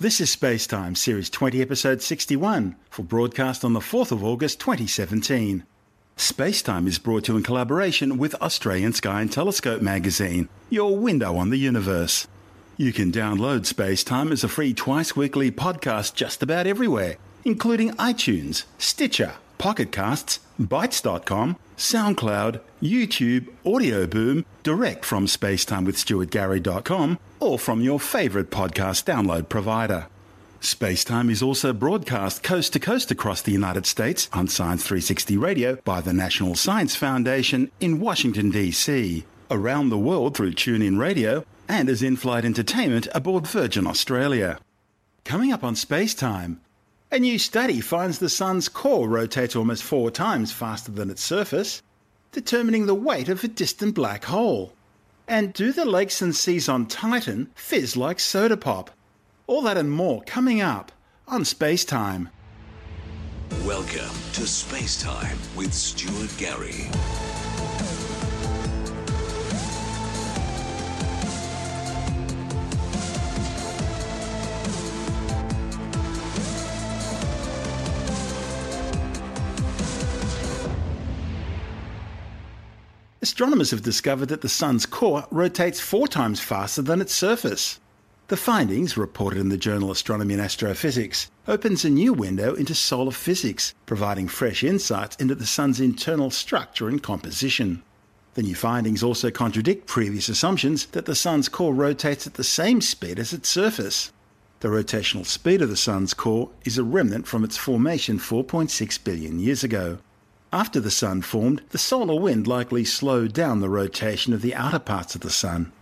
This is Spacetime, Series 20, Episode 61, for broadcast on the 4th of August 2017. Spacetime is brought to you in collaboration with Australian Sky and Telescope magazine, your window on the universe. You can download Spacetime as a free twice weekly podcast just about everywhere, including iTunes, Stitcher, Pocket Casts, Bitesz.com, SoundCloud, YouTube, Audio Boom, direct from spacetimewithstuartgary.com, or from your favorite podcast download provider. Spacetime is also broadcast coast to coast across the United States on Science 360 Radio by the National Science Foundation in Washington, D.C., around the world through TuneIn Radio, and as in flight entertainment aboard Virgin Australia. Coming up on Spacetime, a new study finds the Sun's core rotates almost four times faster than its surface, determining the weight of a distant black hole. And do the lakes and seas on Titan fizz like soda pop? All that and more coming up on Space Time. Welcome to Space Time with Stuart Gary. Astronomers have discovered that the Sun's core rotates four times faster than its surface. The findings, reported in the journal Astronomy and Astrophysics, opens a new window into solar physics, providing fresh insights into the Sun's internal structure and composition. The new findings also contradict previous assumptions that the Sun's core rotates at the same speed as its surface. The rotational speed of the Sun's core is a remnant from its formation 4.6 billion years ago. After the Sun formed, the solar wind likely slowed down the rotation of the outer parts of the Sun.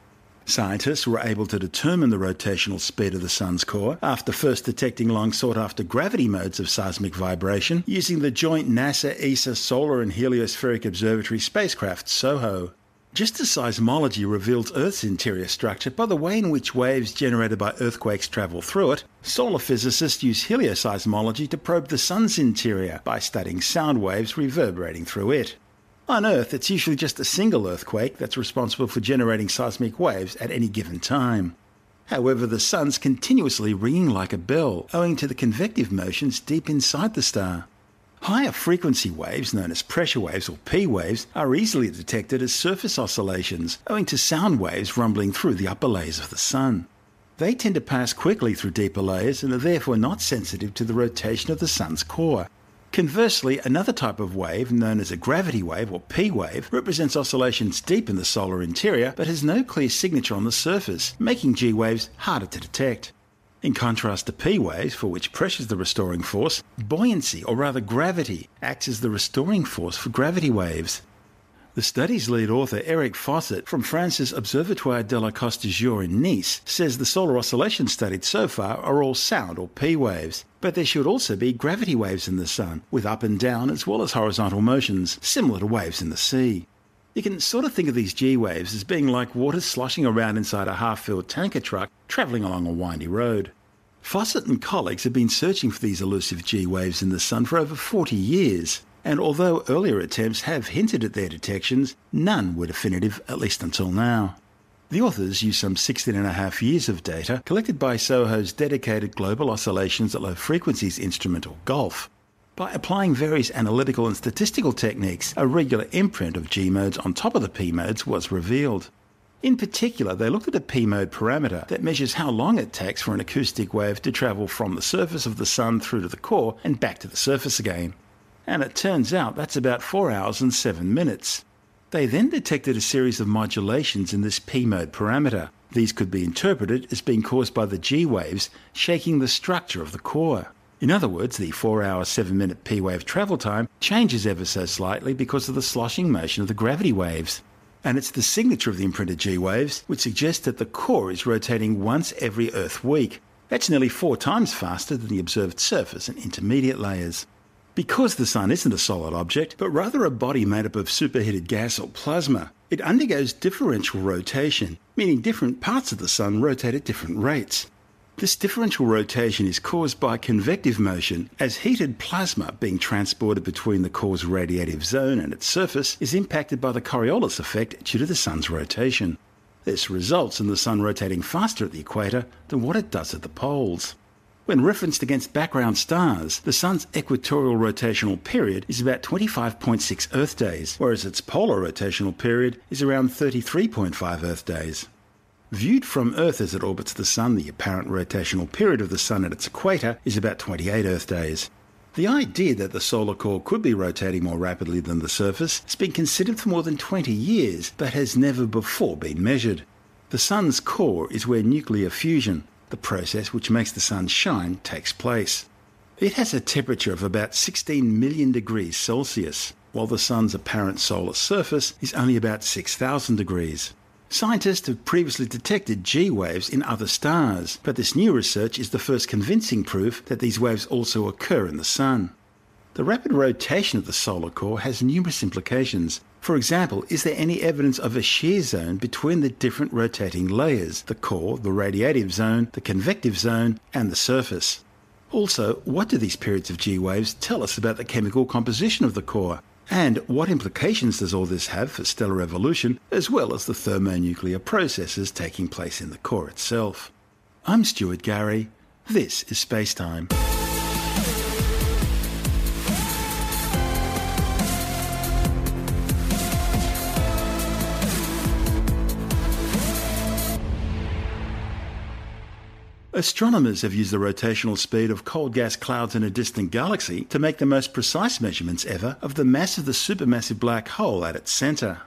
Scientists were able to determine the rotational speed of the Sun's core after first detecting long sought after gravity modes of seismic vibration using the joint NASA ESA Solar and Heliospheric Observatory spacecraft SOHO. Just as seismology reveals Earth's interior structure by the way in which waves generated by earthquakes travel through it, solar physicists use helioseismology to probe the Sun's interior by studying sound waves reverberating through it. On Earth, it's usually just a single earthquake that's responsible for generating seismic waves at any given time. However, the Sun's continuously ringing like a bell owing to the convective motions deep inside the star. Higher frequency waves, known as pressure waves or P waves, are easily detected as surface oscillations, owing to sound waves rumbling through the upper layers of the Sun. They tend to pass quickly through deeper layers and are therefore not sensitive to the rotation of the Sun's core. Conversely, another type of wave, known as a gravity wave or P wave, represents oscillations deep in the solar interior but has no clear signature on the surface, making G waves harder to detect. In contrast to P waves, for which pressure is the restoring force, buoyancy, or rather gravity, acts as the restoring force for gravity waves. The study's lead author, Eric Fossat, from France's Observatoire de la Côte d'Azur in Nice, says the solar oscillations studied so far are all sound or P waves, but there should also be gravity waves in the Sun, with up and down as well as horizontal motions, similar to waves in the sea. You can sort of think of these G waves as being like water sloshing around inside a half filled tanker truck travelling along a windy road. Fossat and colleagues have been searching for these elusive G waves in the Sun for over 40 years, and although earlier attempts have hinted at their detections, none were definitive, at least until now. The authors used some 16 and a half years of data collected by SOHO's dedicated Global Oscillations at Low Frequencies instrument, or GOLF, by applying various analytical and statistical techniques, a regular imprint of G modes on top of the P modes was revealed. In particular, they looked at a P mode parameter that measures how long it takes for an acoustic wave to travel from the surface of the Sun through to the core and back to the surface again. And it turns out that's about 4 hours and 7 minutes. They then detected a series of modulations in this P mode parameter. These could be interpreted as being caused by the G waves shaking the structure of the core. In other words, the 4 hour 7 minute P wave travel time changes ever so slightly because of the sloshing motion of the gravity waves. And it's the signature of the imprinted G waves which suggests that the core is rotating once every Earth week. That's nearly four times faster than the observed surface and intermediate layers. Because the Sun isn't a solid object, but rather a body made up of superheated gas or plasma, it undergoes differential rotation, meaning different parts of the Sun rotate at different rates. This differential rotation is caused by convective motion as heated plasma being transported between the core's radiative zone and its surface is impacted by the Coriolis effect due to the Sun's rotation. This results in the Sun rotating faster at the equator than what it does at the poles. When referenced against background stars, the Sun's equatorial rotational period is about 25.6 Earth days, whereas its polar rotational period is around 33.5 Earth days. Viewed from Earth as it orbits the Sun, the apparent rotational period of the Sun at its equator is about 28 Earth days. The idea that the solar core could be rotating more rapidly than the surface has been considered for more than 20 years, but has never before been measured. The Sun's core is where nuclear fusion, the process which makes the Sun shine, takes place. It has a temperature of about 16 million degrees Celsius, while the Sun's apparent solar surface is only about 6,000 degrees. Scientists have previously detected G waves in other stars, but this new research is the first convincing proof that these waves also occur in the Sun. The rapid rotation of the solar core has numerous implications. For example, is there any evidence of a shear zone between the different rotating layers the core, the radiative zone, the convective zone, and the surface? Also, what do these periods of G waves tell us about the chemical composition of the core? And what implications does all this have for stellar evolution, as well as the thermonuclear processes taking place in the core itself? I'm Stuart Gary. This is Spacetime. Astronomers have used the rotational speed of cold gas clouds in a distant galaxy to make the most precise measurements ever of the mass of the supermassive black hole at its centre.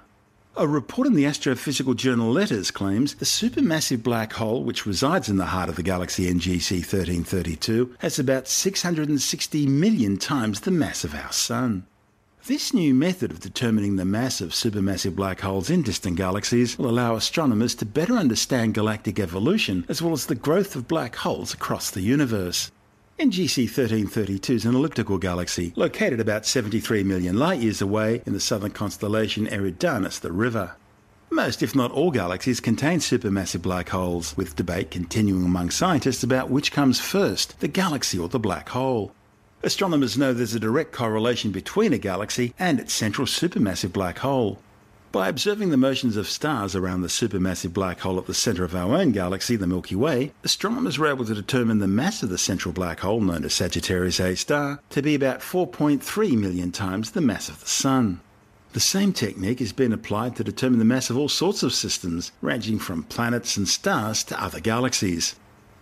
A report in the Astrophysical Journal Letters claims the supermassive black hole, which resides in the heart of the galaxy NGC 1332, has about 660 million times the mass of our Sun. This new method of determining the mass of supermassive black holes in distant galaxies will allow astronomers to better understand galactic evolution as well as the growth of black holes across the universe. NGC 1332 is an elliptical galaxy located about 73 million light years away in the southern constellation Eridanus, the River. Most, if not all, galaxies contain supermassive black holes, with debate continuing among scientists about which comes first, the galaxy or the black hole. Astronomers know there's a direct correlation between a galaxy and its central supermassive black hole. By observing the motions of stars around the supermassive black hole at the centre of our own galaxy, the Milky Way, astronomers were able to determine the mass of the central black hole, known as Sagittarius A star, to be about 4.3 million times the mass of the Sun. The same technique has been applied to determine the mass of all sorts of systems, ranging from planets and stars to other galaxies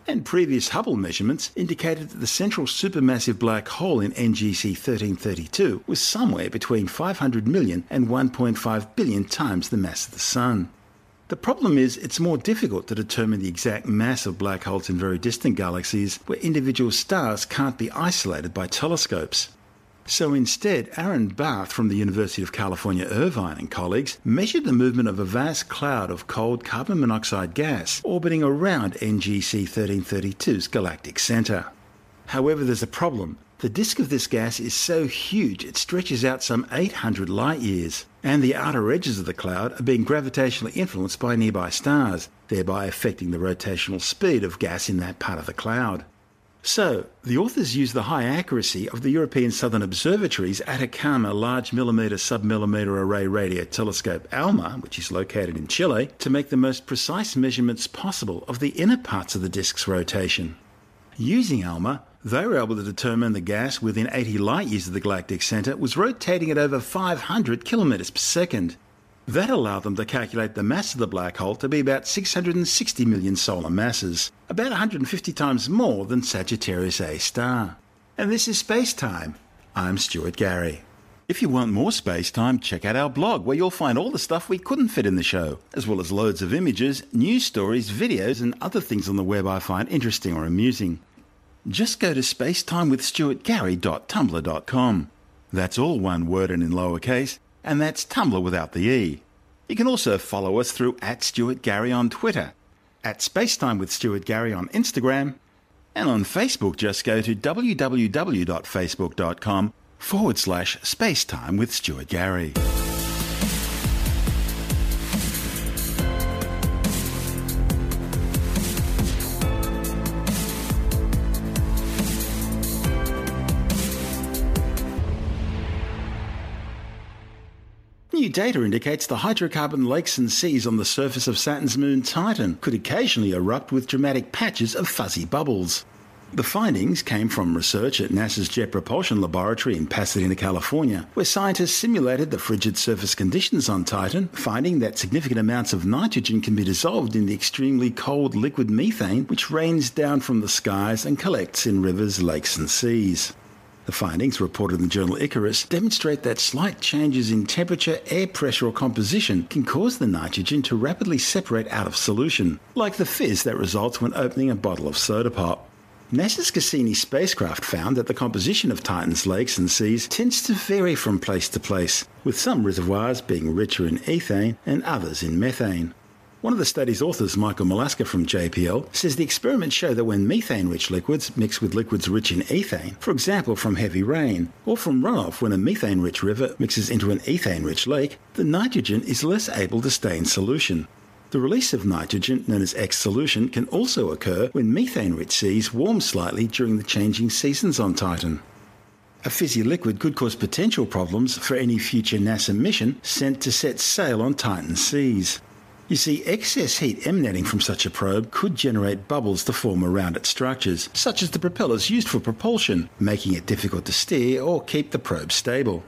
and previous Hubble measurements indicated that the central supermassive black hole in NGC 1332 was somewhere between 500 million and 1.5 billion times the mass of the Sun. The problem is it's more difficult to determine the exact mass of black holes in very distant galaxies where individual stars can't be isolated by telescopes. So instead, Aaron Barth from the University of California, Irvine and colleagues measured the movement of a vast cloud of cold carbon monoxide gas orbiting around NGC 1332's galactic center. However, there's a problem. The disk of this gas is so huge it stretches out some 800 light years, and the outer edges of the cloud are being gravitationally influenced by nearby stars, thereby affecting the rotational speed of gas in that part of the cloud. So, the authors use the high accuracy of the European Southern Observatory's Atacama Large Millimeter Submillimeter Array Radio Telescope ALMA, which is located in Chile, to make the most precise measurements possible of the inner parts of the disk's rotation. Using ALMA, they were able to determine the gas within 80 light years of the galactic center was rotating at over 500 kilometers per second, that allowed them to calculate the mass of the black hole to be about 660 million solar masses, about 150 times more than Sagittarius A star. And this is Space Time. I'm Stuart Gary. If you want more space time, check out our blog where you'll find all the stuff we couldn't fit in the show, as well as loads of images, news stories, videos, and other things on the web I find interesting or amusing. Just go to spacetimewithstuartgary.tumblr.com. That's all one word and in lowercase, and that's Tumblr without the E. You can also follow us through at Stuart Gary on Twitter, at Spacetime with Stuart Gary on Instagram, and on Facebook just go to www.facebook.com forward slash spacetime with Stuart Gary. Data indicates the hydrocarbon lakes and seas on the surface of Saturn's moon Titan could occasionally erupt with dramatic patches of fuzzy bubbles. The findings came from research at NASA's Jet Propulsion Laboratory in Pasadena, California, where scientists simulated the frigid surface conditions on Titan, finding that significant amounts of nitrogen can be dissolved in the extremely cold liquid methane which rains down from the skies and collects in rivers, lakes, and seas. The findings, reported in the journal Icarus, demonstrate that slight changes in temperature, air pressure, or composition can cause the nitrogen to rapidly separate out of solution, like the fizz that results when opening a bottle of soda pop. NASA's Cassini spacecraft found that the composition of Titan's lakes and seas tends to vary from place to place, with some reservoirs being richer in ethane and others in methane. One of the study's authors, Michael Malaska from JPL, says the experiments show that when methane rich liquids mix with liquids rich in ethane, for example from heavy rain, or from runoff when a methane rich river mixes into an ethane rich lake, the nitrogen is less able to stay in solution. The release of nitrogen, known as exsolution, can also occur when methane rich seas warm slightly during the changing seasons on Titan. A fizzy liquid could cause potential problems for any future NASA mission sent to set sail on Titan seas. You see, excess heat emanating from such a probe could generate bubbles to form around its structures, such as the propellers used for propulsion, making it difficult to steer or keep the probe stable.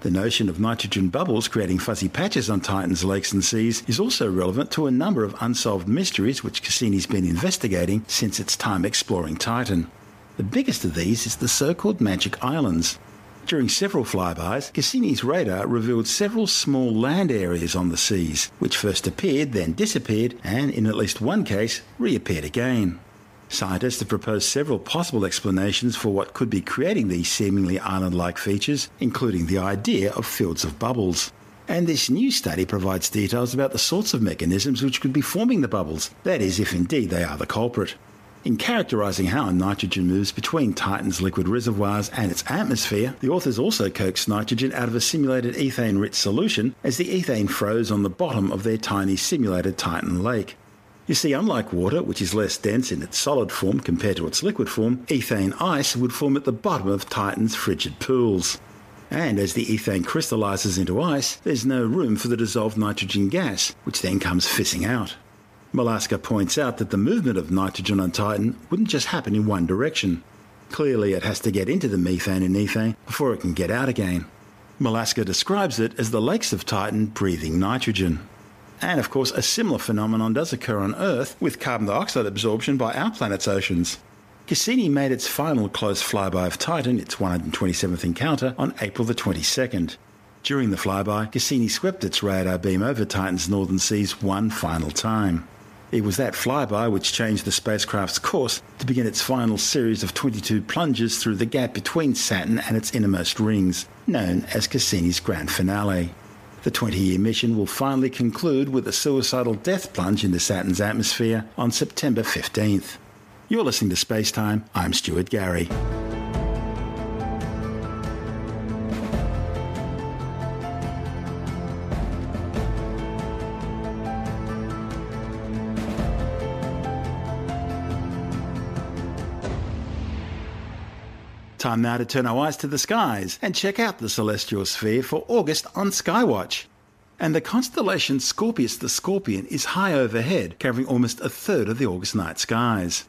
The notion of nitrogen bubbles creating fuzzy patches on Titan's lakes and seas is also relevant to a number of unsolved mysteries which Cassini's been investigating since its time exploring Titan. The biggest of these is the so called Magic Islands. During several flybys, Cassini's radar revealed several small land areas on the seas, which first appeared, then disappeared, and in at least one case, reappeared again. Scientists have proposed several possible explanations for what could be creating these seemingly island like features, including the idea of fields of bubbles. And this new study provides details about the sorts of mechanisms which could be forming the bubbles, that is, if indeed they are the culprit. In characterizing how nitrogen moves between Titan's liquid reservoirs and its atmosphere, the authors also coaxed nitrogen out of a simulated ethane rich solution as the ethane froze on the bottom of their tiny simulated Titan lake. You see, unlike water, which is less dense in its solid form compared to its liquid form, ethane ice would form at the bottom of Titan's frigid pools. And as the ethane crystallizes into ice, there's no room for the dissolved nitrogen gas, which then comes fizzing out. Malaska points out that the movement of nitrogen on Titan wouldn't just happen in one direction. Clearly, it has to get into the methane and ethane before it can get out again. Malaska describes it as the lakes of Titan breathing nitrogen. And of course, a similar phenomenon does occur on Earth with carbon dioxide absorption by our planet's oceans. Cassini made its final close flyby of Titan, its 127th encounter, on April the 22nd. During the flyby, Cassini swept its radar beam over Titan's northern seas one final time. It was that flyby which changed the spacecraft's course to begin its final series of 22 plunges through the gap between Saturn and its innermost rings, known as Cassini's grand finale. The 20 year mission will finally conclude with a suicidal death plunge into Saturn's atmosphere on September 15th. You're listening to Space Time. I'm Stuart Gary. Time now to turn our eyes to the skies and check out the celestial sphere for August on Skywatch. And the constellation Scorpius the Scorpion is high overhead, covering almost a third of the August night skies.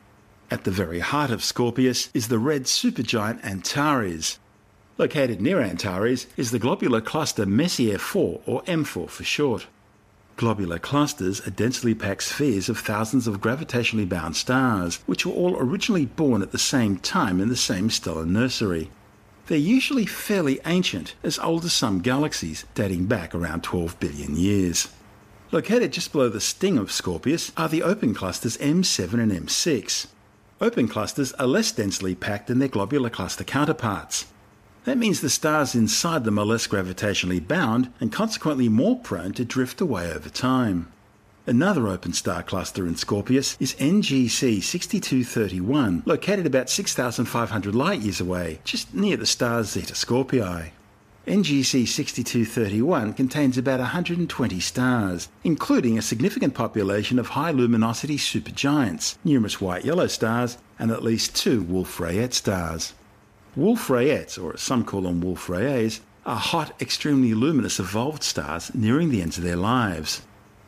At the very heart of Scorpius is the red supergiant Antares. Located near Antares is the globular cluster Messier 4, or M4 for short. Globular clusters are densely packed spheres of thousands of gravitationally bound stars, which were all originally born at the same time in the same stellar nursery. They're usually fairly ancient, as old as some galaxies, dating back around 12 billion years. Located just below the sting of Scorpius are the open clusters M7 and M6. Open clusters are less densely packed than their globular cluster counterparts. That means the stars inside them are less gravitationally bound and consequently more prone to drift away over time. Another open star cluster in Scorpius is NGC 6231, located about 6,500 light years away, just near the star Zeta Scorpii. NGC 6231 contains about 120 stars, including a significant population of high luminosity supergiants, numerous white yellow stars, and at least two Wolf Rayet stars. Wolf Rayettes, or as some call them Wolf Rayets, are hot, extremely luminous evolved stars nearing the ends of their lives.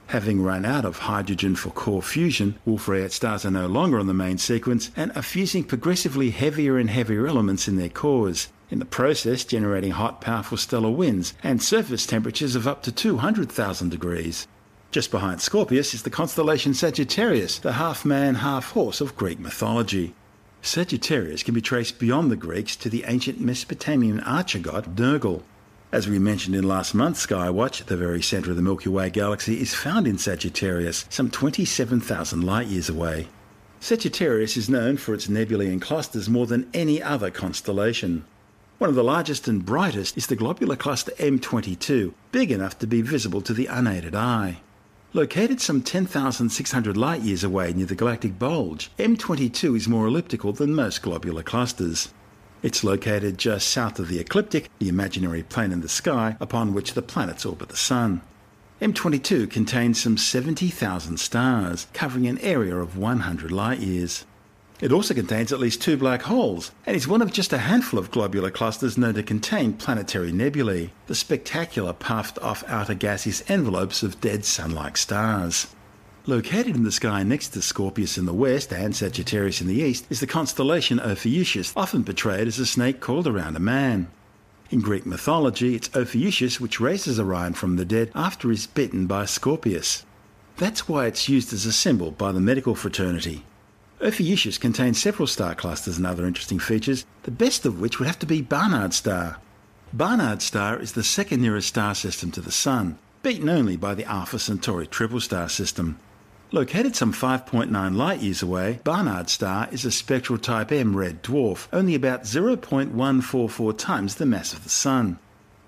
Having run out of hydrogen for core fusion, Wolf-Rayet stars are no longer on the main sequence and are fusing progressively heavier and heavier elements in their cores, in the process generating hot, powerful stellar winds and surface temperatures of up to 200,000 degrees. Just behind Scorpius is the constellation Sagittarius, the half man, half horse of Greek mythology. Sagittarius can be traced beyond the Greeks to the ancient Mesopotamian archer god Nergal. As we mentioned in last month's Skywatch, the very centre of the Milky Way galaxy is found in Sagittarius, some 27,000 light years away. Sagittarius is known for its nebulae and clusters more than any other constellation. One of the largest and brightest is the globular cluster M22, big enough to be visible to the unaided eye. Located some 10,600 light years away near the galactic bulge, M22 is more elliptical than most globular clusters. It's located just south of the ecliptic, the imaginary plane in the sky upon which the planets orbit the Sun. M22 contains some 70,000 stars, covering an area of 100 light years. It also contains at least two black holes, and is one of just a handful of globular clusters known to contain planetary nebulae, the spectacular puffed off outer gaseous envelopes of dead sun like stars. Located in the sky next to Scorpius in the west and Sagittarius in the east is the constellation Ophiuchus, often portrayed as a snake coiled around a man. In Greek mythology, it's Ophiuchus which raises Orion from the dead after he's bitten by Scorpius. That's why it's used as a symbol by the medical fraternity. Ophiuchus contains several star clusters and other interesting features, the best of which would have to be Barnard star. Barnard star is the second nearest star system to the Sun, beaten only by the Alpha Centauri triple star system. Located some 5.9 light years away, Barnard star is a spectral type M red dwarf, only about 0.144 times the mass of the Sun.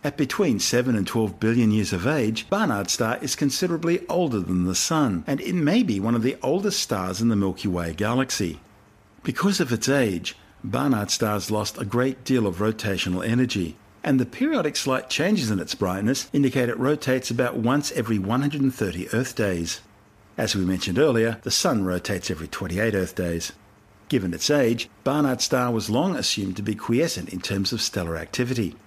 At between 7 and 12 billion years of age, Barnard star is considerably older than the Sun, and it may be one of the oldest stars in the Milky Way galaxy. Because of its age, Barnard star's lost a great deal of rotational energy, and the periodic slight changes in its brightness indicate it rotates about once every 130 Earth days. As we mentioned earlier, the Sun rotates every 28 Earth days. Given its age, Barnard star was long assumed to be quiescent in terms of stellar activity.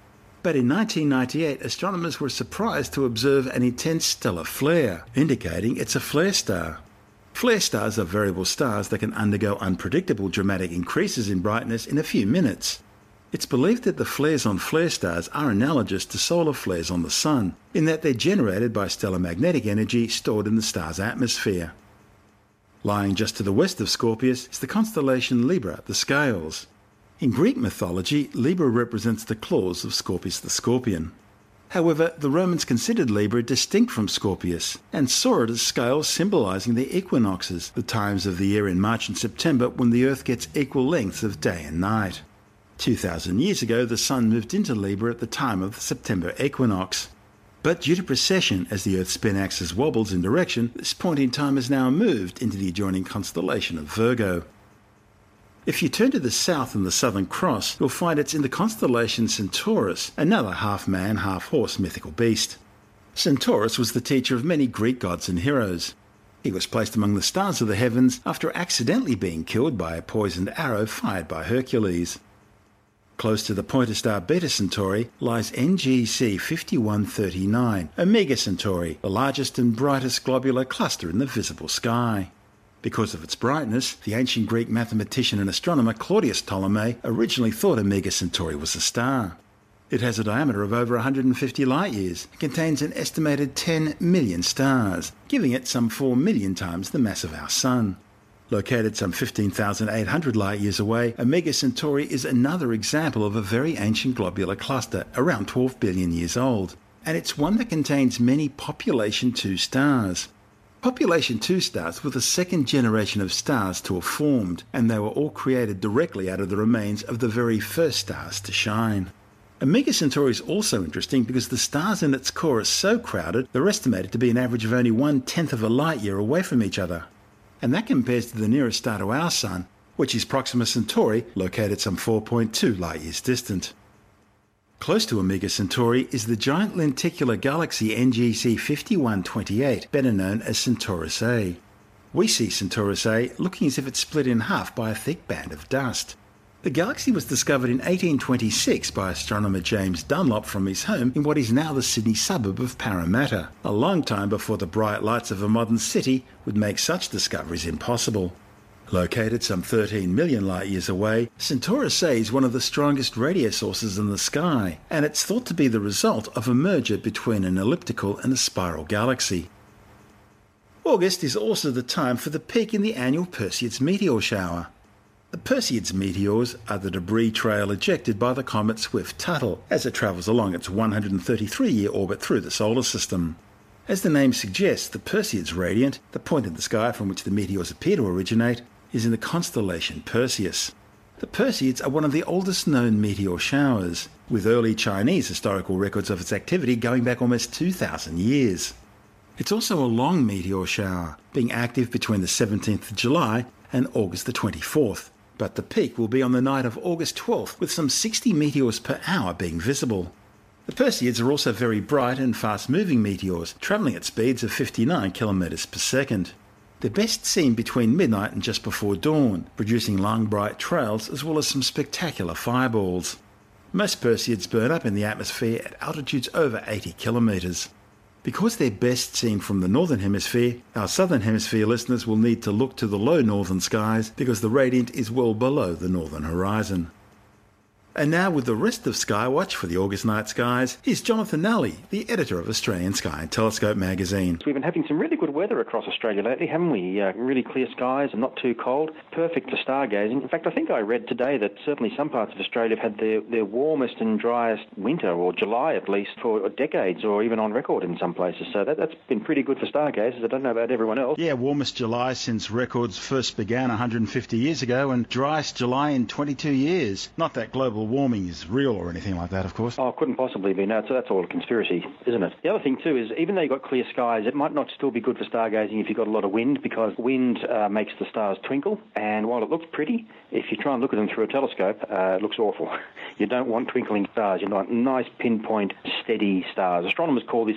But in 1998, astronomers were surprised to observe an intense stellar flare, indicating it's a flare star. Flare stars are variable stars that can undergo unpredictable dramatic increases in brightness in a few minutes. It's believed that the flares on flare stars are analogous to solar flares on the Sun, in that they're generated by stellar magnetic energy stored in the star's atmosphere. Lying just to the west of Scorpius is the constellation Libra, the Scales. In Greek mythology, Libra represents the claws of Scorpius the scorpion. However, the Romans considered Libra distinct from Scorpius and saw it as scales symbolizing the equinoxes, the times of the year in March and September when the Earth gets equal lengths of day and night. 2,000 years ago, the Sun moved into Libra at the time of the September equinox. But due to precession, as the Earth's spin axis wobbles in direction, this point in time has now moved into the adjoining constellation of Virgo. If you turn to the south in the Southern Cross, you'll find it's in the constellation Centaurus, another half man, half horse mythical beast. Centaurus was the teacher of many Greek gods and heroes. He was placed among the stars of the heavens after accidentally being killed by a poisoned arrow fired by Hercules. Close to the pointer star Beta Centauri lies NGC 5139, Omega Centauri, the largest and brightest globular cluster in the visible sky. Because of its brightness, the ancient Greek mathematician and astronomer Claudius Ptolemy originally thought Omega Centauri was a star. It has a diameter of over 150 light years and contains an estimated 10 million stars, giving it some 4 million times the mass of our Sun. Located some 15,800 light years away, Omega Centauri is another example of a very ancient globular cluster, around 12 billion years old, and it's one that contains many population 2 stars. Population 2 stars were the second generation of stars to have formed, and they were all created directly out of the remains of the very first stars to shine. Omega Centauri is also interesting because the stars in its core are so crowded they're estimated to be an average of only one tenth of a light year away from each other and that compares to the nearest star to our Sun, which is Proxima Centauri, located some 4.2 light years distant. Close to Omega Centauri is the giant lenticular galaxy NGC 5128, better known as Centaurus A. We see Centaurus A looking as if it's split in half by a thick band of dust. The galaxy was discovered in 1826 by astronomer James Dunlop from his home in what is now the Sydney suburb of Parramatta, a long time before the bright lights of a modern city would make such discoveries impossible. Located some 13 million light years away, Centaurus A is one of the strongest radio sources in the sky, and it's thought to be the result of a merger between an elliptical and a spiral galaxy. August is also the time for the peak in the annual Perseids meteor shower. The Perseids meteors are the debris trail ejected by the comet Swift-Tuttle as it travels along its 133-year orbit through the solar system. As the name suggests, the Perseids radiant, the point in the sky from which the meteors appear to originate, is in the constellation Perseus. The Perseids are one of the oldest known meteor showers, with early Chinese historical records of its activity going back almost 2,000 years. It's also a long meteor shower, being active between the 17th of July and August the 24th but the peak will be on the night of August 12th, with some 60 meteors per hour being visible. The Perseids are also very bright and fast moving meteors, travelling at speeds of 59 kilometres per second. They're best seen between midnight and just before dawn, producing long bright trails as well as some spectacular fireballs. Most Perseids burn up in the atmosphere at altitudes over 80 kilometres. Because they're best seen from the northern hemisphere, our southern hemisphere listeners will need to look to the low northern skies because the radiant is well below the northern horizon. And now, with the rest of Skywatch for the August night skies, here's Jonathan Nally, the editor of Australian Sky and Telescope magazine. We've been having some really good weather across Australia lately, haven't we? Uh, really clear skies and not too cold. Perfect for stargazing. In fact, I think I read today that certainly some parts of Australia have had their, their warmest and driest winter, or July at least, for decades, or even on record in some places. So that, that's been pretty good for stargazers. I don't know about everyone else. Yeah, warmest July since records first began 150 years ago, and driest July in 22 years. Not that global global warming is real or anything like that, of course. Oh, it couldn't possibly be. No, so that's all a conspiracy, isn't it? The other thing, too, is even though you've got clear skies, it might not still be good for stargazing if you've got a lot of wind because wind uh, makes the stars twinkle. And while it looks pretty, if you try and look at them through a telescope, uh, it looks awful. you don't want twinkling stars. You want nice, pinpoint, steady stars. Astronomers call this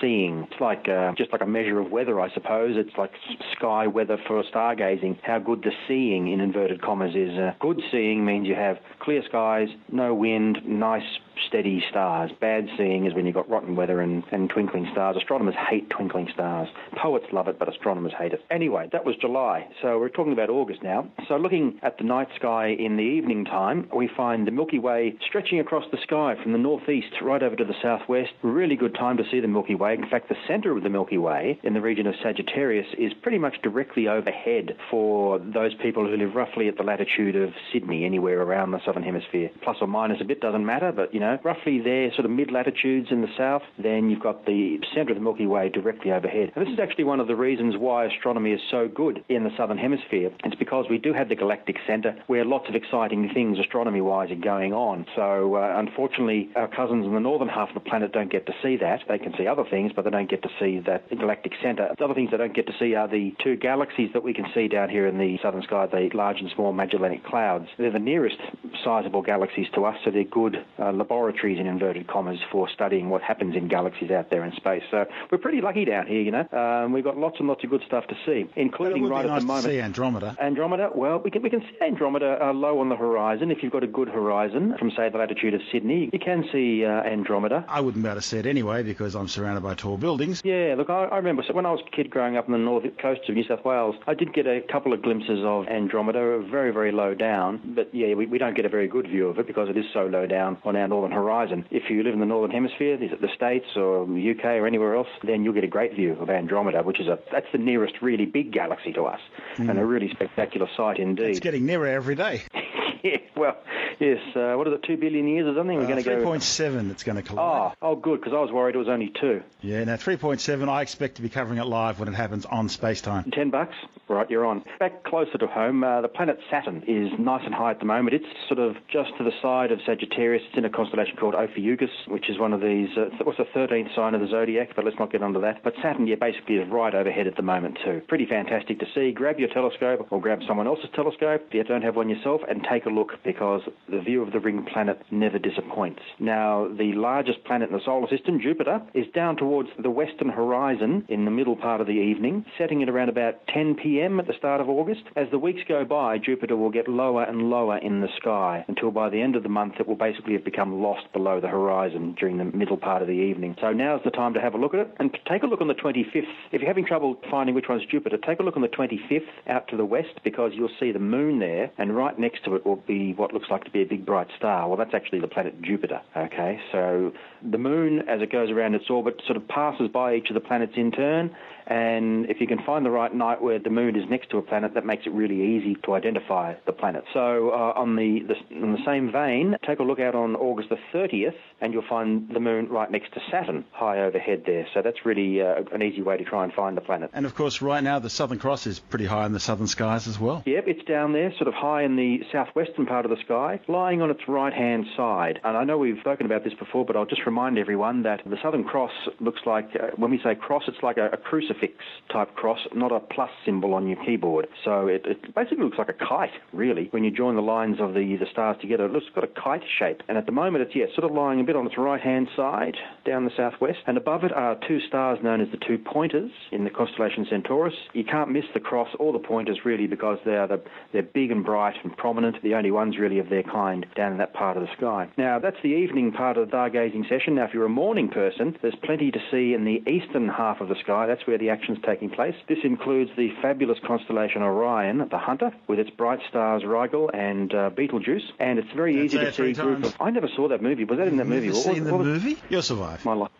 seeing. It's like uh, just like a measure of weather, I suppose. It's like sky weather for stargazing. How good the seeing, in inverted commas, is. Uh, good seeing means you have clear skies, no wind, nice steady stars. Bad seeing is when you've got rotten weather and, and twinkling stars. Astronomers hate twinkling stars. Poets love it, but astronomers hate it. Anyway, that was July. So we're talking about August now. So looking at the night sky in the evening time, we find the Milky Way stretching across the sky from the northeast right over to the southwest. Really good time to see the Milky Way. In fact, the center of the Milky Way in the region of Sagittarius is pretty much directly overhead for those people who live roughly at the latitude of Sydney, anywhere around the southern hemisphere. Plus or minus a bit doesn't matter, but you know, know, roughly there, sort of mid latitudes in the south, then you've got the centre of the Milky Way directly overhead. And this is actually one of the reasons why astronomy is so good in the southern hemisphere. It's because we do have the galactic centre where lots of exciting things astronomy wise are going on. So uh, unfortunately, our cousins in the northern half of the planet don't get to see that. They can see other things, but they don't get to see that galactic centre. The other things they don't get to see are the two galaxies that we can see down here in the southern sky, the large and small Magellanic Clouds. They're the nearest sizable galaxies to us, so they're good uh, laboratories in inverted commas for studying what happens in galaxies out there in space. So we're pretty lucky down here, you know. Um, we've got lots and lots of good stuff to see, including right nice at the moment. see Andromeda. Andromeda. Well, we can we can see Andromeda uh, low on the horizon. If you've got a good horizon from say the latitude of Sydney, you can see uh, Andromeda. I wouldn't be able to see it anyway because I'm surrounded by tall buildings. Yeah, look, I, I remember when I was a kid growing up on the north coast of New South Wales, I did get a couple of glimpses of Andromeda, very very low down. But yeah, we, we don't get a very good view of it because it is so low down on our northern horizon. If you live in the northern hemisphere, is it the States or the UK or anywhere else, then you'll get a great view of Andromeda, which is a that's the nearest really big galaxy to us, mm. and a really spectacular sight indeed. It's getting nearer every day. yeah, well, yes. Uh, what is it, two billion years or something? We're uh, going to go. 3.7 it's going to collide. Oh, oh good, because I was worried it was only two. Yeah, now 3.7, I expect to be covering it live when it happens on space time. 10 bucks? Right, you're on. Back closer to home, uh, the planet Saturn is nice and high at the moment. It's sort of just to the side of Sagittarius. It's in a constellation called Ophiuchus, which is one of these, uh, what's the 13th sign of the zodiac, but let's not get onto that. But Saturn, yeah, basically is right overhead at the moment too. Pretty fantastic to see. Grab your telescope or grab someone else's telescope if you don't have one yourself and take a look because the view of the ring planet never disappoints. Now, the largest planet in the solar system, Jupiter, is down towards the western horizon in the middle part of the evening, setting at around about 10 p.m p.m. at the start of August. As the weeks go by, Jupiter will get lower and lower in the sky until by the end of the month it will basically have become lost below the horizon during the middle part of the evening. So now's the time to have a look at it and take a look on the 25th. If you're having trouble finding which one's Jupiter, take a look on the 25th out to the west because you'll see the moon there, and right next to it will be what looks like to be a big bright star. Well, that's actually the planet Jupiter. Okay, so the moon, as it goes around its orbit, sort of passes by each of the planets in turn, and if you can find the right night where the moon is next to a planet, that makes it really easy to identify the planet. So uh, on the, the in the same vein, take a look out on August the 30th, and you'll find the moon right next to Saturn, high overhead there. So that's really uh, an easy way to try and find the planet. And of course, right now the Southern Cross is pretty high in the southern skies as well. Yep, it's down there, sort of high in the southwestern part of the sky, lying on its right-hand side. And I know we've spoken about this before, but I'll just remind everyone that the Southern Cross looks like, uh, when we say cross, it's like a, a crucifix type cross, not a plus symbol on your keyboard. So it, it, basically looks like a kite, really. When you join the lines of the, the stars together, it looks got a kite shape. And at the moment, it's yeah, sort of lying a bit on its right-hand side, down the southwest. And above it are two stars known as the two pointers in the constellation Centaurus. You can't miss the cross or the pointers really because they are the, they're big and bright and prominent, the only ones really of their kind down in that part of the sky. Now that's the evening part of the stargazing session. Now if you're a morning person, there's plenty to see in the eastern half of the sky. That's where the action's taking place. This includes the fabulous constellation Orion, the Hunter, with its bright stars Rigel and uh, Betelgeuse, and it's very easy to see. Group of, I never saw that movie. Was that in that movie? Never What was- seen the what was- movie? You'll survive. My life.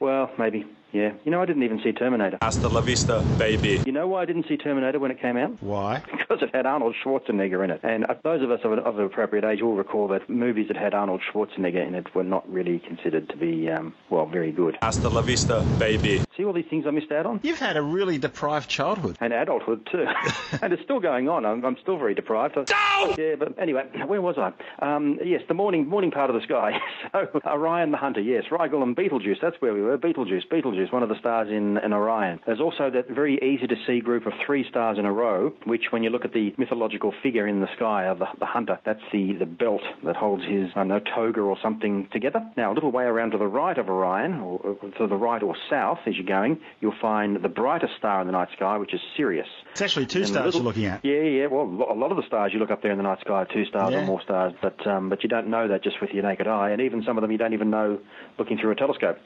Well, maybe. Yeah. You know, I didn't even see Terminator. Hasta la vista, baby. You know why I didn't see Terminator when it came out? Why? Because it had Arnold Schwarzenegger in it. And uh, those of us of an, of an appropriate age will recall that movies that had Arnold Schwarzenegger in it were not really considered to be, um, well, very good. Hasta la vista, baby. See all these things I missed out on? You've had a really deprived childhood. And adulthood too, and it's still going on. I'm, I'm still very deprived. Yeah, but anyway, where was I? Um, yes, the morning morning part of the sky. So Orion the Hunter, yes, Rigel and Betelgeuse. That's where we were. Betelgeuse, Betelgeuse, one of the stars in, in Orion. There's also that very easy to see group of three stars in a row, which when you look at the mythological figure in the sky of the, the Hunter, that's the the belt that holds his I know toga or something together. Now a little way around to the right of Orion, or, or to the right or south as you're going, you'll find the brightest star in the night sky, which is Sirius. It's actually two And stars little- you're looking at. Yeah, yeah. Well, a lot of the stars you look up there in the night sky are two stars Yeah. or more stars, but um, but you don't know that just with your naked eye, and even some of them you don't even know looking through a telescope.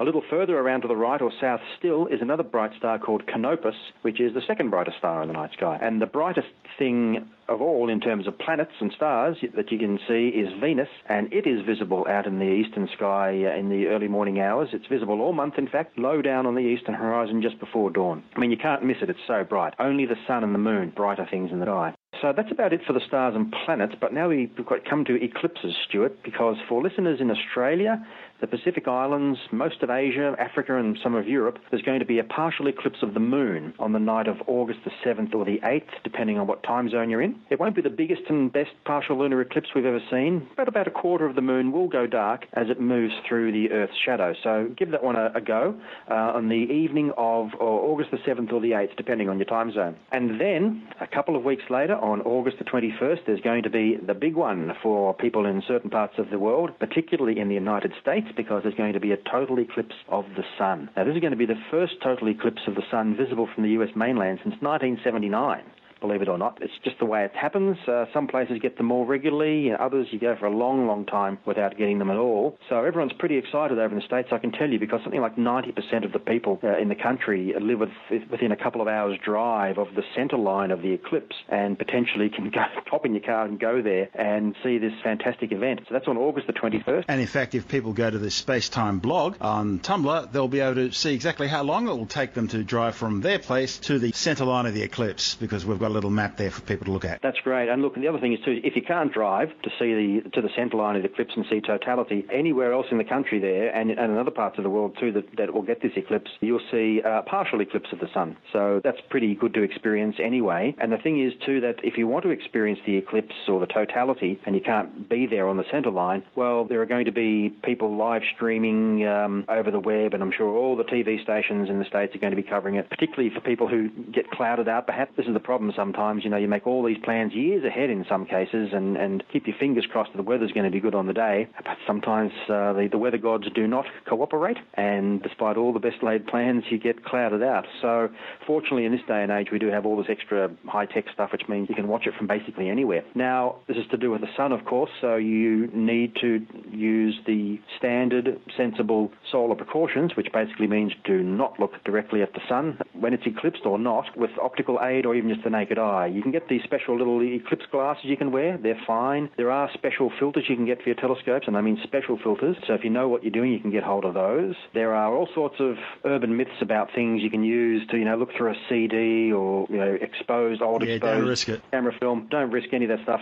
A little further around to the right or south still is another bright star called Canopus, which is the second brightest star in the night sky. And the brightest thing of all in terms of planets and stars that you can see is Venus, and it is visible out in the eastern sky uh, in the early morning hours. It's visible all month, in fact, low down on the eastern horizon just before dawn. I mean, you can't miss it, it's so bright. Only the sun and the moon, brighter things in the sky. So that's about it for the stars and planets, but now we've come to eclipses, Stuart, because for listeners in Australia, the Pacific Islands, most of Asia, Africa, and some of Europe, there's going to be a partial eclipse of the moon on the night of August the 7th or the 8th, depending on what time zone you're in. It won't be the biggest and best partial lunar eclipse we've ever seen, but about a quarter of the moon will go dark as it moves through the Earth's shadow. So give that one a, a go uh, on the evening of August the 7th or the 8th, depending on your time zone. And then, a couple of weeks later, on August the 21st, there's going to be the big one for people in certain parts of the world, particularly in the United States, because there's going to be a total eclipse of the sun. Now, this is going to be the first total eclipse of the sun visible from the US mainland since 1979 believe it or not. It's just the way it happens. Uh, some places get them more regularly, and others you go for a long, long time without getting them at all. So everyone's pretty excited over in the States, I can tell you, because something like 90% of the people uh, in the country live with, within a couple of hours' drive of the centre line of the eclipse and potentially can go, hop in your car and go there and see this fantastic event. So that's on August the 21st. And in fact, if people go to the Space Time blog on Tumblr, they'll be able to see exactly how long it will take them to drive from their place to the centre line of the eclipse, because we've got little map there for people to look at. That's great. And look, the other thing is too, if you can't drive to see the to the centre line of the eclipse and see totality anywhere else in the country there, and, and in other parts of the world too that, that will get this eclipse, you'll see a partial eclipse of the sun. So that's pretty good to experience anyway. And the thing is too that if you want to experience the eclipse or the totality and you can't be there on the centre line, well, there are going to be people live streaming um, over the web, and I'm sure all the TV stations in the states are going to be covering it, particularly for people who get clouded out. Perhaps this is the problem sometimes. You know, you make all these plans years ahead in some cases and, and keep your fingers crossed that the weather's going to be good on the day. But sometimes uh, the, the weather gods do not cooperate, and despite all the best laid plans, you get clouded out. So, fortunately, in this day and age, we do have all this extra high tech stuff, which means you can watch it from basically anywhere. Now, this is to do with the sun, of course, so you need to use the standard, sensible solar precautions, which basically means do not look directly at the sun when it's eclipsed or not with optical aid or even just the naked eye. You can get these special little eclipse glasses you can wear. They're fine. There are special filters you can get for your telescopes, and I mean special filters. So if you know what you're doing, you can get hold of those. There are all sorts of urban myths about things you can use to, you know, look through a CD or, you know, exposed, old yeah, exposed don't risk it. camera film. Don't risk any of that stuff.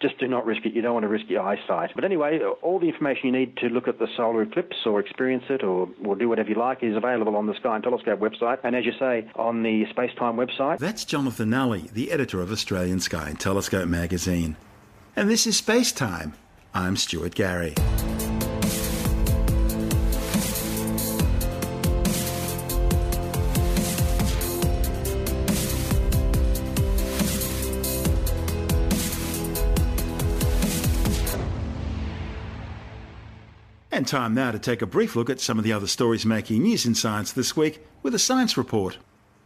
Just do not risk it. You don't want to risk your eyesight. But anyway, all the information you need to look at the solar eclipse or experience it or, or do whatever you like is available on the Sky and Telescope website. And as you say, on the Space Time website. That's Jonathan The editor of Australian Sky and Telescope magazine. And this is Space Time. I'm Stuart Gary. And time now to take a brief look at some of the other stories making news in science this week with a science report.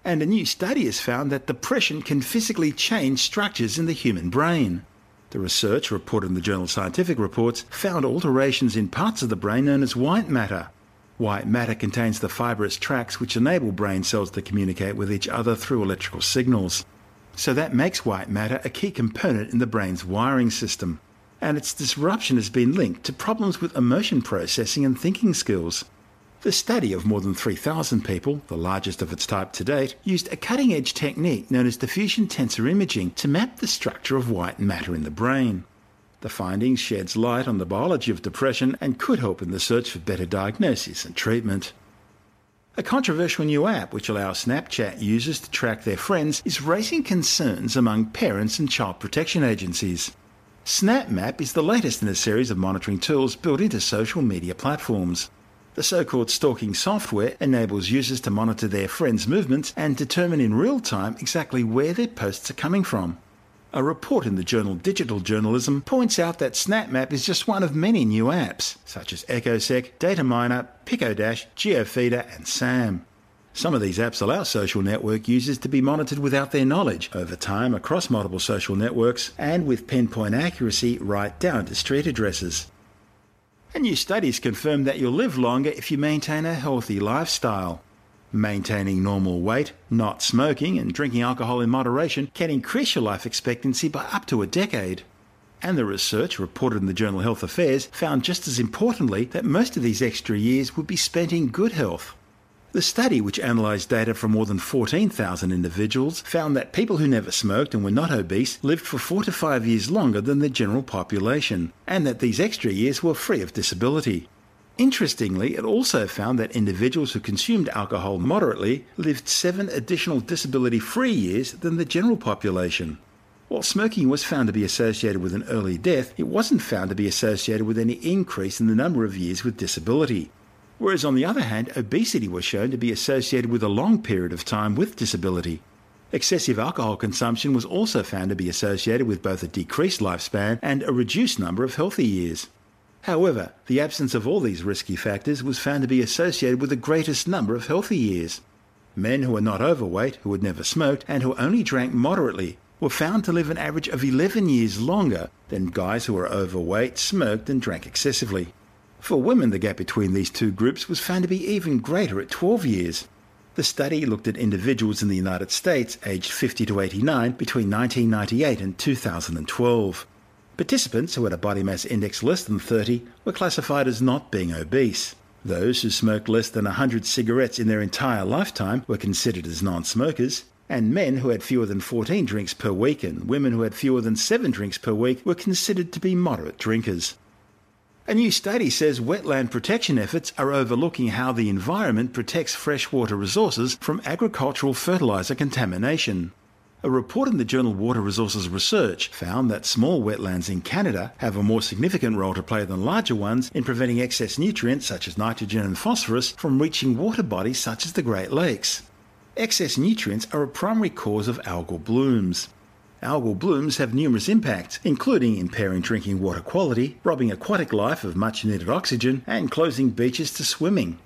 And a new study has found that depression can physically change structures in the human brain. The research, reported in the journal Scientific Reports, found alterations in parts of the brain known as white matter. White matter contains the fibrous tracts which enable brain cells to communicate with each other through electrical signals. So that makes white matter a key component in the brain's wiring system and its disruption has been linked to problems with emotion processing and thinking skills. The study of more than 3,000 people, the largest of its type to date, used a cutting edge technique known as diffusion tensor imaging to map the structure of white matter in the brain. The findings sheds light on the biology of depression and could help in the search for better diagnosis and treatment. A controversial new app which allows Snapchat users to track their friends is raising concerns among parents and child protection agencies. SnapMap is the latest in a series of monitoring tools built into social media platforms. The so called stalking software enables users to monitor their friends' movements and determine in real time exactly where their posts are coming from. A report in the journal Digital Journalism points out that SnapMap is just one of many new apps, such as EchoSec, Dataminr, PicoDash, Geofeedia, and SAM. Some of these apps allow social network users to be monitored without their knowledge over time across multiple social networks and with pinpoint accuracy right down to street addresses. And new studies confirm that you'll live longer if you maintain a healthy lifestyle. Maintaining normal weight, not smoking, and drinking alcohol in moderation can increase your life expectancy by up to a decade. And the research reported in the journal Health Affairs found just as importantly that most of these extra years would be spent in good health. The study, which analysed data from more than 14,000 individuals, found that people who never smoked and were not obese lived for four to five years longer than the general population, and that these extra years were free of disability. Interestingly, it also found that individuals who consumed alcohol moderately lived seven additional disability free years than the general population. While smoking was found to be associated with an early death, it wasn't found to be associated with any increase in the number of years with disability. Whereas, on the other hand, obesity was shown to be associated with a long period of time with disability. Excessive alcohol consumption was also found to be associated with both a decreased lifespan and a reduced number of healthy years. However, the absence of all these risky factors was found to be associated with the greatest number of healthy years. Men who were not overweight, who had never smoked, and who only drank moderately were found to live an average of 11 years longer than guys who were overweight, smoked, and drank excessively. For women, the gap between these two groups was found to be even greater at 12 years. The study looked at individuals in the United States aged 50 to 89 between 1998 and 2012. Participants who had a body mass index less than 30 were classified as not being obese. Those who smoked less than 100 cigarettes in their entire lifetime were considered as non smokers, and men who had fewer than 14 drinks per week and women who had fewer than 7 drinks per week were considered to be moderate drinkers. A new study says wetland protection efforts are overlooking how the environment protects freshwater resources from agricultural fertiliser contamination. A report in the journal Water Resources Research found that small wetlands in Canada have a more significant role to play than larger ones in preventing excess nutrients such as nitrogen and phosphorus from reaching water bodies such as the Great Lakes. excess nutrients are a primary cause of algal blooms. Algal blooms have numerous impacts, including impairing drinking water quality, robbing aquatic life of much needed oxygen, and closing beaches to swimming.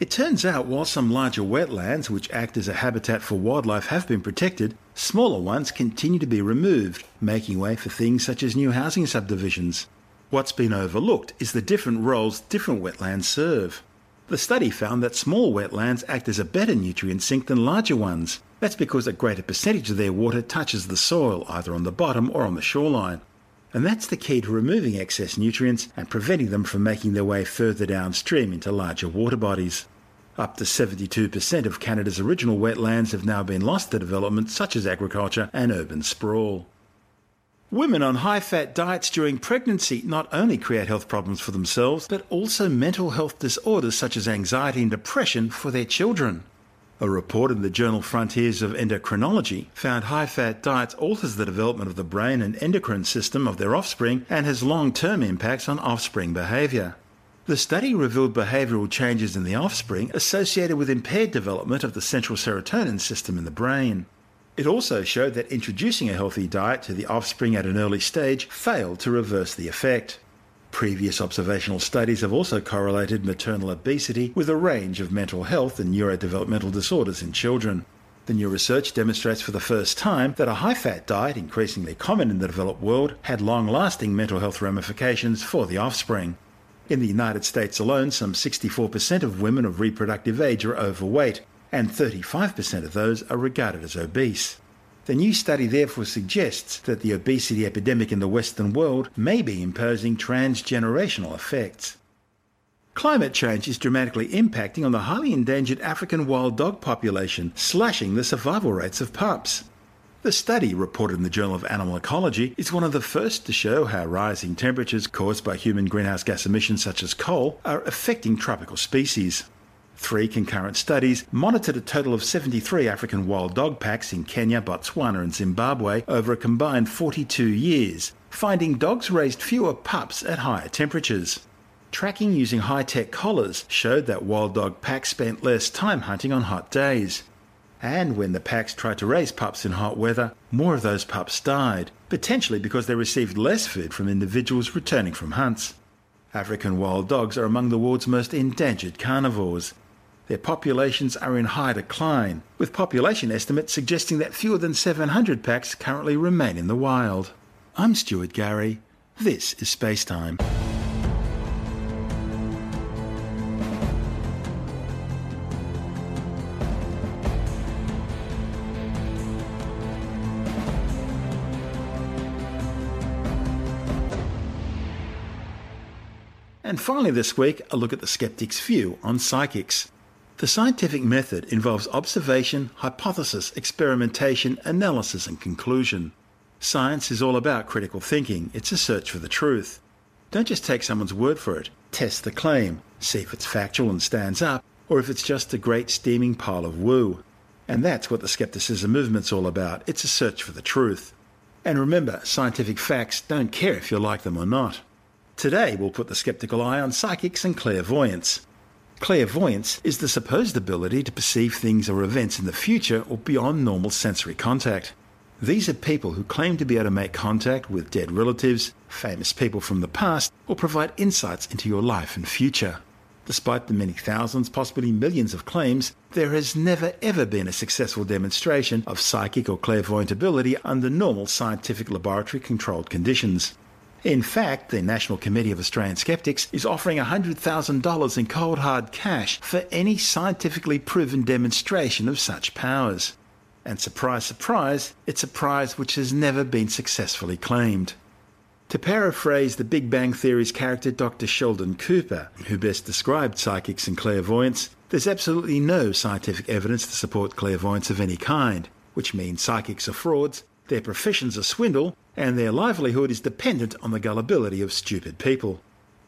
It turns out while some larger wetlands, which act as a habitat for wildlife, have been protected, smaller ones continue to be removed, making way for things such as new housing subdivisions. What's been overlooked is the different roles different wetlands serve. The study found that small wetlands act as a better nutrient sink than larger ones. That's because a greater percentage of their water touches the soil, either on the bottom or on the shoreline. And that's the key to removing excess nutrients and preventing them from making their way further downstream into larger water bodies. Up to 72% of Canada's original wetlands have now been lost to development such as agriculture and urban sprawl. Women on high fat diets during pregnancy not only create health problems for themselves, but also mental health disorders such as anxiety and depression for their children. A report in the journal Frontiers of Endocrinology found high fat diets alters the development of the brain and endocrine system of their offspring and has long term impacts on offspring behaviour. The study revealed behavioural changes in the offspring associated with impaired development of the central serotonin system in the brain. It also showed that introducing a healthy diet to the offspring at an early stage failed to reverse the effect. Previous observational studies have also correlated maternal obesity with a range of mental health and neurodevelopmental disorders in children. The new research demonstrates for the first time that a high fat diet, increasingly common in the developed world, had long lasting mental health ramifications for the offspring. In the United States alone, some 64% of women of reproductive age are overweight, and 35% of those are regarded as obese. The new study therefore suggests that the obesity epidemic in the Western world may be imposing transgenerational effects. Climate change is dramatically impacting on the highly endangered African wild dog population, slashing the survival rates of pups. The study, reported in the Journal of Animal Ecology, is one of the first to show how rising temperatures caused by human greenhouse gas emissions such as coal are affecting tropical species. Three concurrent studies monitored a total of 73 African wild dog packs in Kenya, Botswana, and Zimbabwe over a combined 42 years, finding dogs raised fewer pups at higher temperatures. Tracking using high tech collars showed that wild dog packs spent less time hunting on hot days. And when the packs tried to raise pups in hot weather, more of those pups died, potentially because they received less food from individuals returning from hunts. African wild dogs are among the world's most endangered carnivores, their populations are in high decline, with population estimates suggesting that fewer than 700 packs currently remain in the wild. I'm Stuart Gary. This is Spacetime. And finally, this week, a look at the skeptic's view on psychics. The scientific method involves observation, hypothesis, experimentation, analysis, and conclusion. Science is all about critical thinking, it's a search for the truth. Don't just take someone's word for it. Test the claim, see if it's factual and stands up, or if it's just a great steaming pile of woo. And that's what the skepticism movement's all about. It's a search for the truth. And remember, scientific facts don't care if you like them or not. Today, we'll put the skeptical eye on psychics and clairvoyance. Clairvoyance is the supposed ability to perceive things or events in the future or beyond normal sensory contact. These are people who claim to be able to make contact with dead relatives, famous people from the past, or provide insights into your life and future. Despite the many thousands, possibly millions of claims, there has never ever been a successful demonstration of psychic or clairvoyant ability under normal scientific laboratory controlled conditions. In fact, the National Committee of Australian Skeptics is offering $100,000 in cold hard cash for any scientifically proven demonstration of such powers. And surprise, surprise, it's a prize which has never been successfully claimed. To paraphrase the Big Bang Theory's character Dr. Sheldon Cooper, who best described psychics and clairvoyance, there's absolutely no scientific evidence to support clairvoyance of any kind, which means psychics are frauds their professions a swindle, and their livelihood is dependent on the gullibility of stupid people.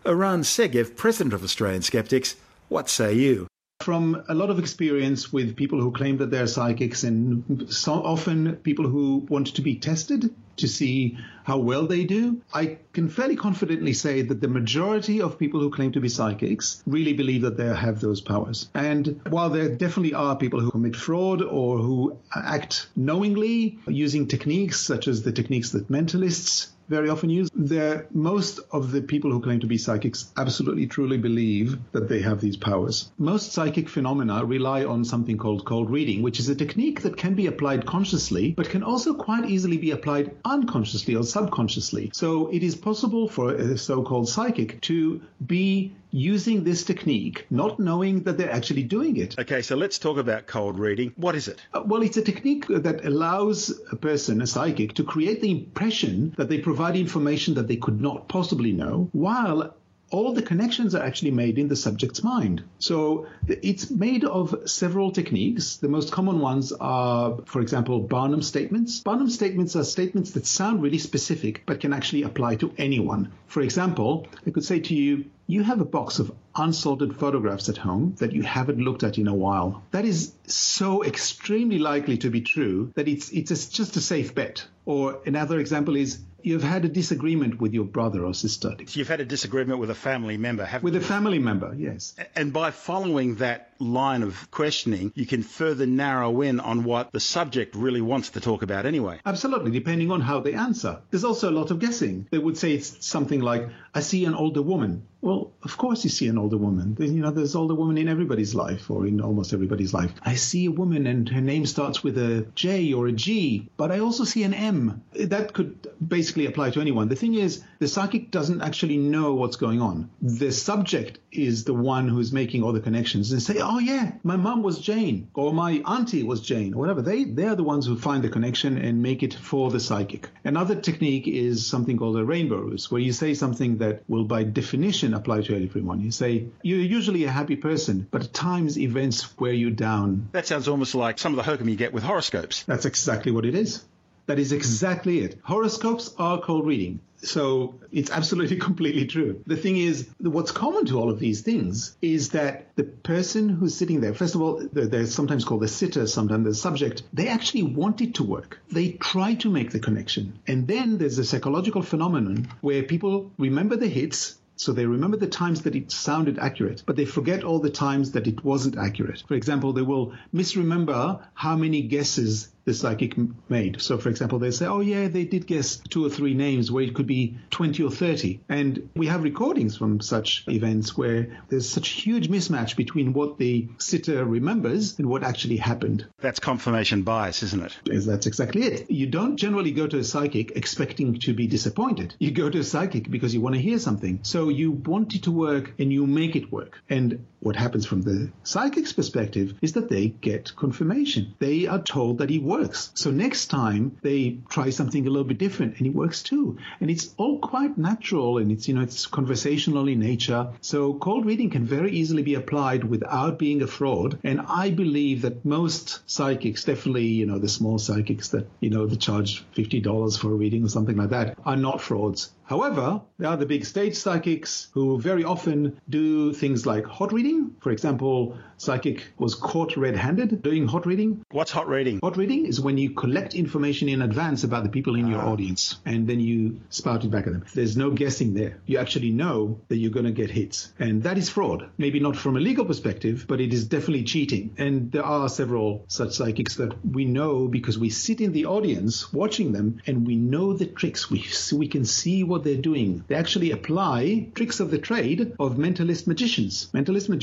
Eran Segev, President of Australian Skeptics, what say you? From a lot of experience with people who claim that they're psychics and so often people who want to be tested to see how well they do, I can fairly confidently say that the majority of people who claim to be psychics really believe that they have those powers. And while there definitely are people who commit fraud or who act knowingly using techniques such as the techniques that mentalists very often use. There, most of the people who claim to be psychics absolutely truly believe that they have these powers. Most psychic phenomena rely on something called cold reading, which is a technique that can be applied consciously, but can also quite easily be applied unconsciously or subconsciously. So it is possible for a so-called psychic to be using this technique, not knowing that they're actually doing it. Okay, so let's talk about cold reading. What is it? Uh, well, it's a technique that allows a person, a psychic, to create the impression that they provide information that they could not possibly know, while all the connections are actually made in the subject's mind. So it's made of several techniques. The most common ones are, for example, Barnum statements. Barnum statements are statements that sound really specific but can actually apply to anyone. For example, I could say to you, you have a box of unsalted photographs at home that you haven't looked at in a while. That is so extremely likely to be true that it's it's just a safe bet. Or another example is you've had a disagreement with your brother or sister. You've had a disagreement with a family member, with you? a family member, yes. And by following that line of questioning, you can further narrow in on what the subject really wants to talk about anyway. Absolutely, depending on how they answer. There's also a lot of guessing. They would say it's something like, I see an older woman. Well, of course you see an older woman. You know, there's older women in everybody's life or in almost everybody's life. I see a woman and her name starts with a J or a G, but I also see an M. That could basically apply to anyone. The thing is, the psychic doesn't actually know what's going on. The subject is the one who's making all the connections and say, oh yeah, my mom was Jane or my auntie was Jane or whatever. They, they're the ones who find the connection and make it for the psychic. Another technique is something called a rainbow ruse, where you say something that will by definition apply to everyone. You say, you're usually a happy person, but at times events wear you down. That sounds almost like some of the hokum you get with horoscopes. That's exactly what it is. That is exactly it. Horoscopes are cold reading. So it's absolutely completely true. The thing is, what's common to all of these things is that the person who's sitting there, first of all, they're sometimes called the sitter, sometimes the subject, they actually want it to work. They try to make the connection. And then there's a psychological phenomenon where people remember the hits, so they remember the times that it sounded accurate, but they forget all the times that it wasn't accurate. For example, they will misremember how many guesses the psychic made. So, for example, they say, oh, yeah, they did guess two or three names where it could be 20 or 30. And we have recordings from such events where there's such huge mismatch between what the sitter remembers and what actually happened. That's confirmation bias, isn't it? Yes, that's exactly it. You don't generally go to a psychic expecting to be disappointed. You go to a psychic because you want to hear something. So you want it to work and you make it work. And what happens from the psychic's perspective is that they get confirmation. They are told that he works. So next time they try something a little bit different and it works too. And it's all quite natural and it's, you know, it's conversational in nature. So cold reading can very easily be applied without being a fraud. And I believe that most psychics, definitely, you know, the small psychics that, you know, that charge $50 for a reading or something like that are not frauds. However, there are the big stage psychics who very often do things like hot reading. For example, psychic was caught red-handed doing hot reading. What's hot reading? Hot reading is when you collect information in advance about the people in your ah. audience and then you spout it back at them. There's no guessing there. You actually know that you're going to get hits. And that is fraud. Maybe not from a legal perspective, but it is definitely cheating. And there are several such psychics that we know because we sit in the audience watching them and we know the tricks. We, we can see what they're doing. They actually apply tricks of the trade of mentalist magicians. Mentalist magicians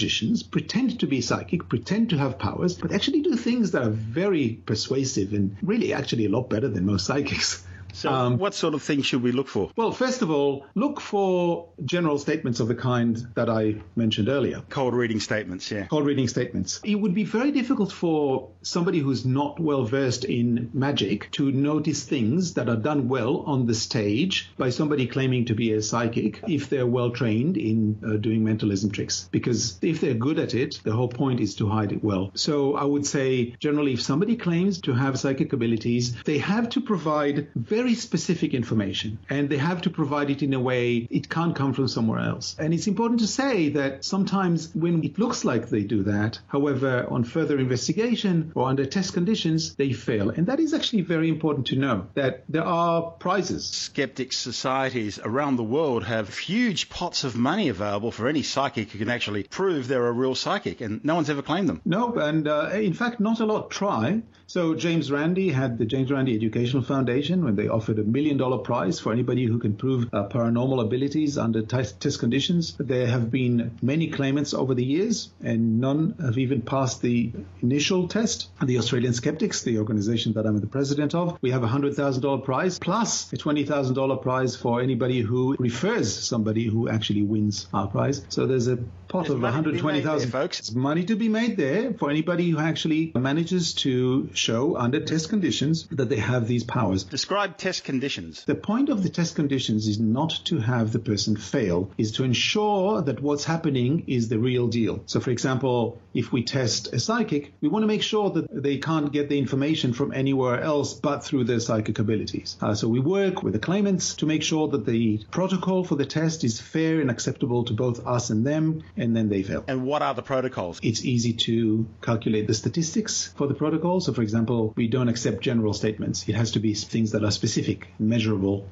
pretend to be psychic, pretend to have powers, but actually do things that are very persuasive and really actually a lot better than most psychics. So, um, what sort of things should we look for? Well, first of all, look for general statements of the kind that I mentioned earlier. Cold reading statements, yeah. Cold reading statements. It would be very difficult for somebody who's not well versed in magic to notice things that are done well on the stage by somebody claiming to be a psychic if they're well trained in uh, doing mentalism tricks. Because if they're good at it, the whole point is to hide it well. So I would say generally, if somebody claims to have psychic abilities, they have to provide very very specific information and they have to provide it in a way it can't come from somewhere else. And it's important to say that sometimes when it looks like they do that, however, on further investigation or under test conditions, they fail. And that is actually very important to know that there are prizes. Skeptic societies around the world have huge pots of money available for any psychic who can actually prove they're a real psychic, and no one's ever claimed them. No, and uh, in fact, not a lot try. So James Randi had the James Randi Educational Foundation when they offered a million dollar prize for anybody who can prove uh, paranormal abilities under test, test conditions. There have been many claimants over the years, and none have even passed the initial test. The Australian Skeptics, the organization that I'm the president of, we have a hundred thousand dollar prize plus a twenty thousand dollar prize for anybody who refers somebody who actually wins our prize. So there's a pot There's of be made 120,000 there, folks. It's money to be made there for anybody who actually manages to show under test conditions that they have these powers. Describe test conditions. The point of the test conditions is not to have the person fail, is to ensure that what's happening is the real deal. So, for example, if we test a psychic, we want to make sure that they can't get the information from anywhere else but through their psychic abilities. Uh, so we work with the claimants to make sure that the protocol for the test is fair and acceptable to both us and them, and then they fail. And what are the protocols? It's easy to calculate the statistics for the protocol. So, for example, we don't accept general statements. It has to be things that are specific, measurable.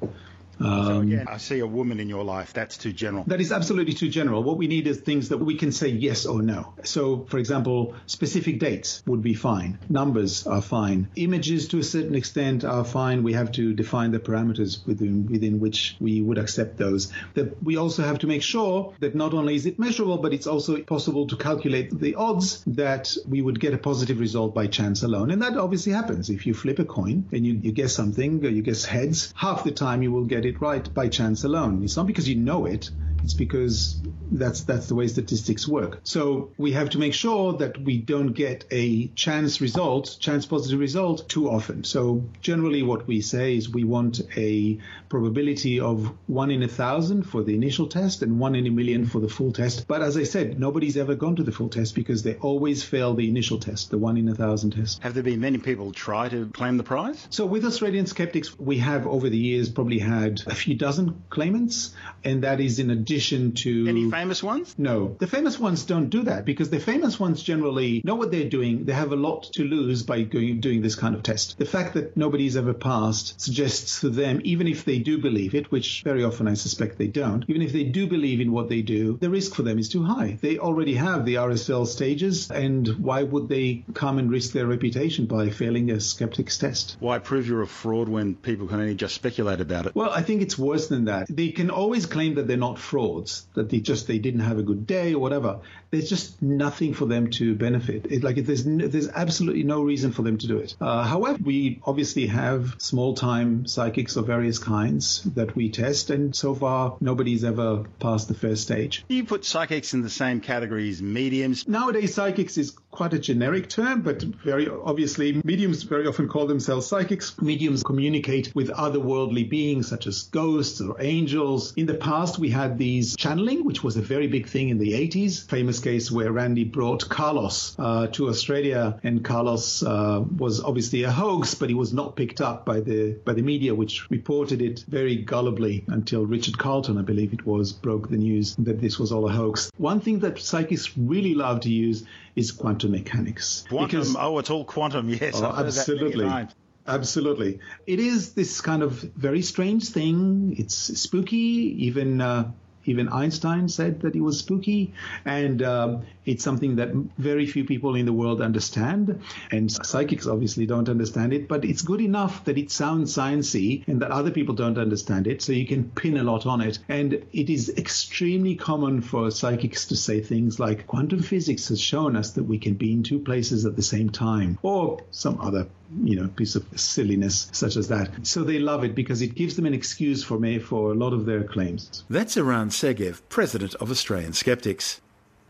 So Um, again, I see a woman in your life. That's too general. that is absolutely too general. What we need is things that we can say yes or no. So, for example, specific dates would be fine. Numbers are fine. Images, to a certain extent, are fine. We have to define the parameters within within which we would accept those. That we also have to make sure that not only is it measurable, but it's also possible to calculate the odds that we would get a positive result by chance alone. And that obviously happens. If you flip a coin and you, you guess something, or you guess heads, half the time you will get it right by chance alone. It's not because you know it. It's because that's that's the way statistics work. So we have to make sure that we don't get a chance result, chance positive result too often. So generally what we say is we want a probability of one in a thousand for the initial test and one in a million for the full test. But as I said, nobody's ever gone to the full test because they always fail the initial test, the one in a thousand test. Have there been many people try to claim the prize? So with Australian skeptics, we have over the years probably had a few dozen claimants, and that is in addition to Any famous ones? no, the famous ones don't do that because the famous ones generally know what they're doing. They have a lot to lose by going, doing this kind of test. The fact that nobody's ever passed suggests to them, even if they do believe it, which very often I suspect they don't, even if they do believe in what they do, the risk for them is too high. They already have the RSL stages, and why would they come and risk their reputation by failing a skeptic's test? Why prove you're a fraud when people can only just speculate about it? Well, I think it's worse than that. They can always claim that they're not frauds, that they just they didn't have a good day or whatever. There's just nothing for them to benefit. It, like there's n- there's absolutely no reason for them to do it. Uh, however, we obviously have small time psychics of various kinds that we test, and so far nobody's ever passed the first stage. You put psychics in the same category as mediums? Nowadays, psychics is quite a generic term, but very obviously, mediums very often call themselves psychics. Mediums communicate with otherworldly beings such as ghosts or angels. In the past, we had these channeling, which was a very big thing in the 80s. Famous case where Randi brought Carlos uh, to Australia, and Carlos uh, was obviously a hoax, but he was not picked up by the by the media, which reported it very gullibly until Richard Carleton, I believe it was, broke the news that this was all a hoax. One thing that psychics really love to use is quantum mechanics. Quantum. Because- oh, it's all quantum. Yes, Oh, I've heard that absolutely. Absolutely. It is this kind of very strange thing. It's spooky. Even uh, even Einstein said that it was spooky, and um, it's something that very few people in the world understand. And psychics obviously don't understand it, but it's good enough that it sounds sciencey and that other people don't understand it, so you can pin a lot on it. And it is extremely common for psychics to say things like quantum physics has shown us that we can be in two places at the same time, or some other you know piece of silliness such as that. So they love it because it gives them an excuse for me for a lot of their claims. That's Eran Segev, President of Australian Skeptics.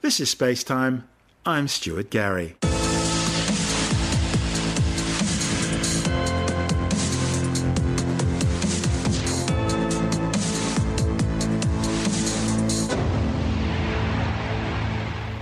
This is Space Time. I'm Stuart Gary.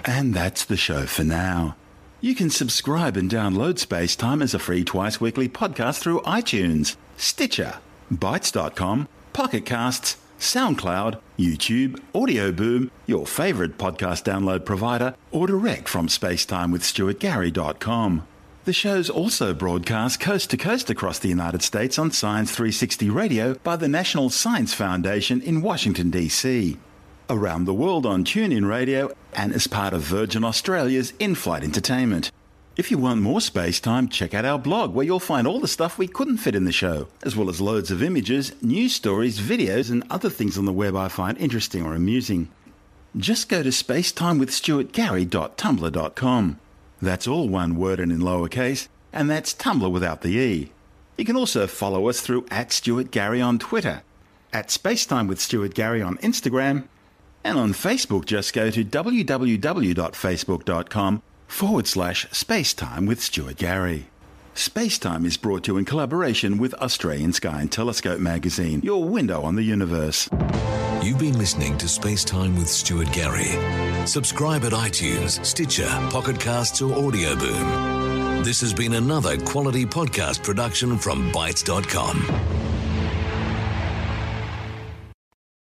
And that's the show for now. You can subscribe and download Space Time as a free twice weekly podcast through iTunes, Stitcher, Bitesz.com, Pocket Casts, SoundCloud, YouTube, Audio Boom, your favourite podcast download provider, or direct from spacetimewithstuartgary.com. The show's also broadcast coast to coast across the United States on Science 360 Radio by the National Science Foundation in Washington, D.C. Around the world on TuneIn Radio and as part of Virgin Australia's in flight entertainment. If you want more space time, check out our blog where you'll find all the stuff we couldn't fit in the show, as well as loads of images, news stories, videos, and other things on the web I find interesting or amusing. Just go to spacetimewithstuartgary.tumblr.com. That's all one word and in lowercase, and that's Tumblr without the E. You can also follow us through at Stuart Gary on Twitter, at Spacetime with Stuart Gary on Instagram, and on Facebook just go to www.facebook.com forward slash spacetime with Stuart Gary. Spacetime is brought to you in collaboration with Australian Sky and Telescope magazine, your window on the universe. You've been listening to Spacetime with Stuart Gary. Subscribe at iTunes, Stitcher, Pocket Casts, or Audio Boom. This has been another quality podcast production from Bitesz.com.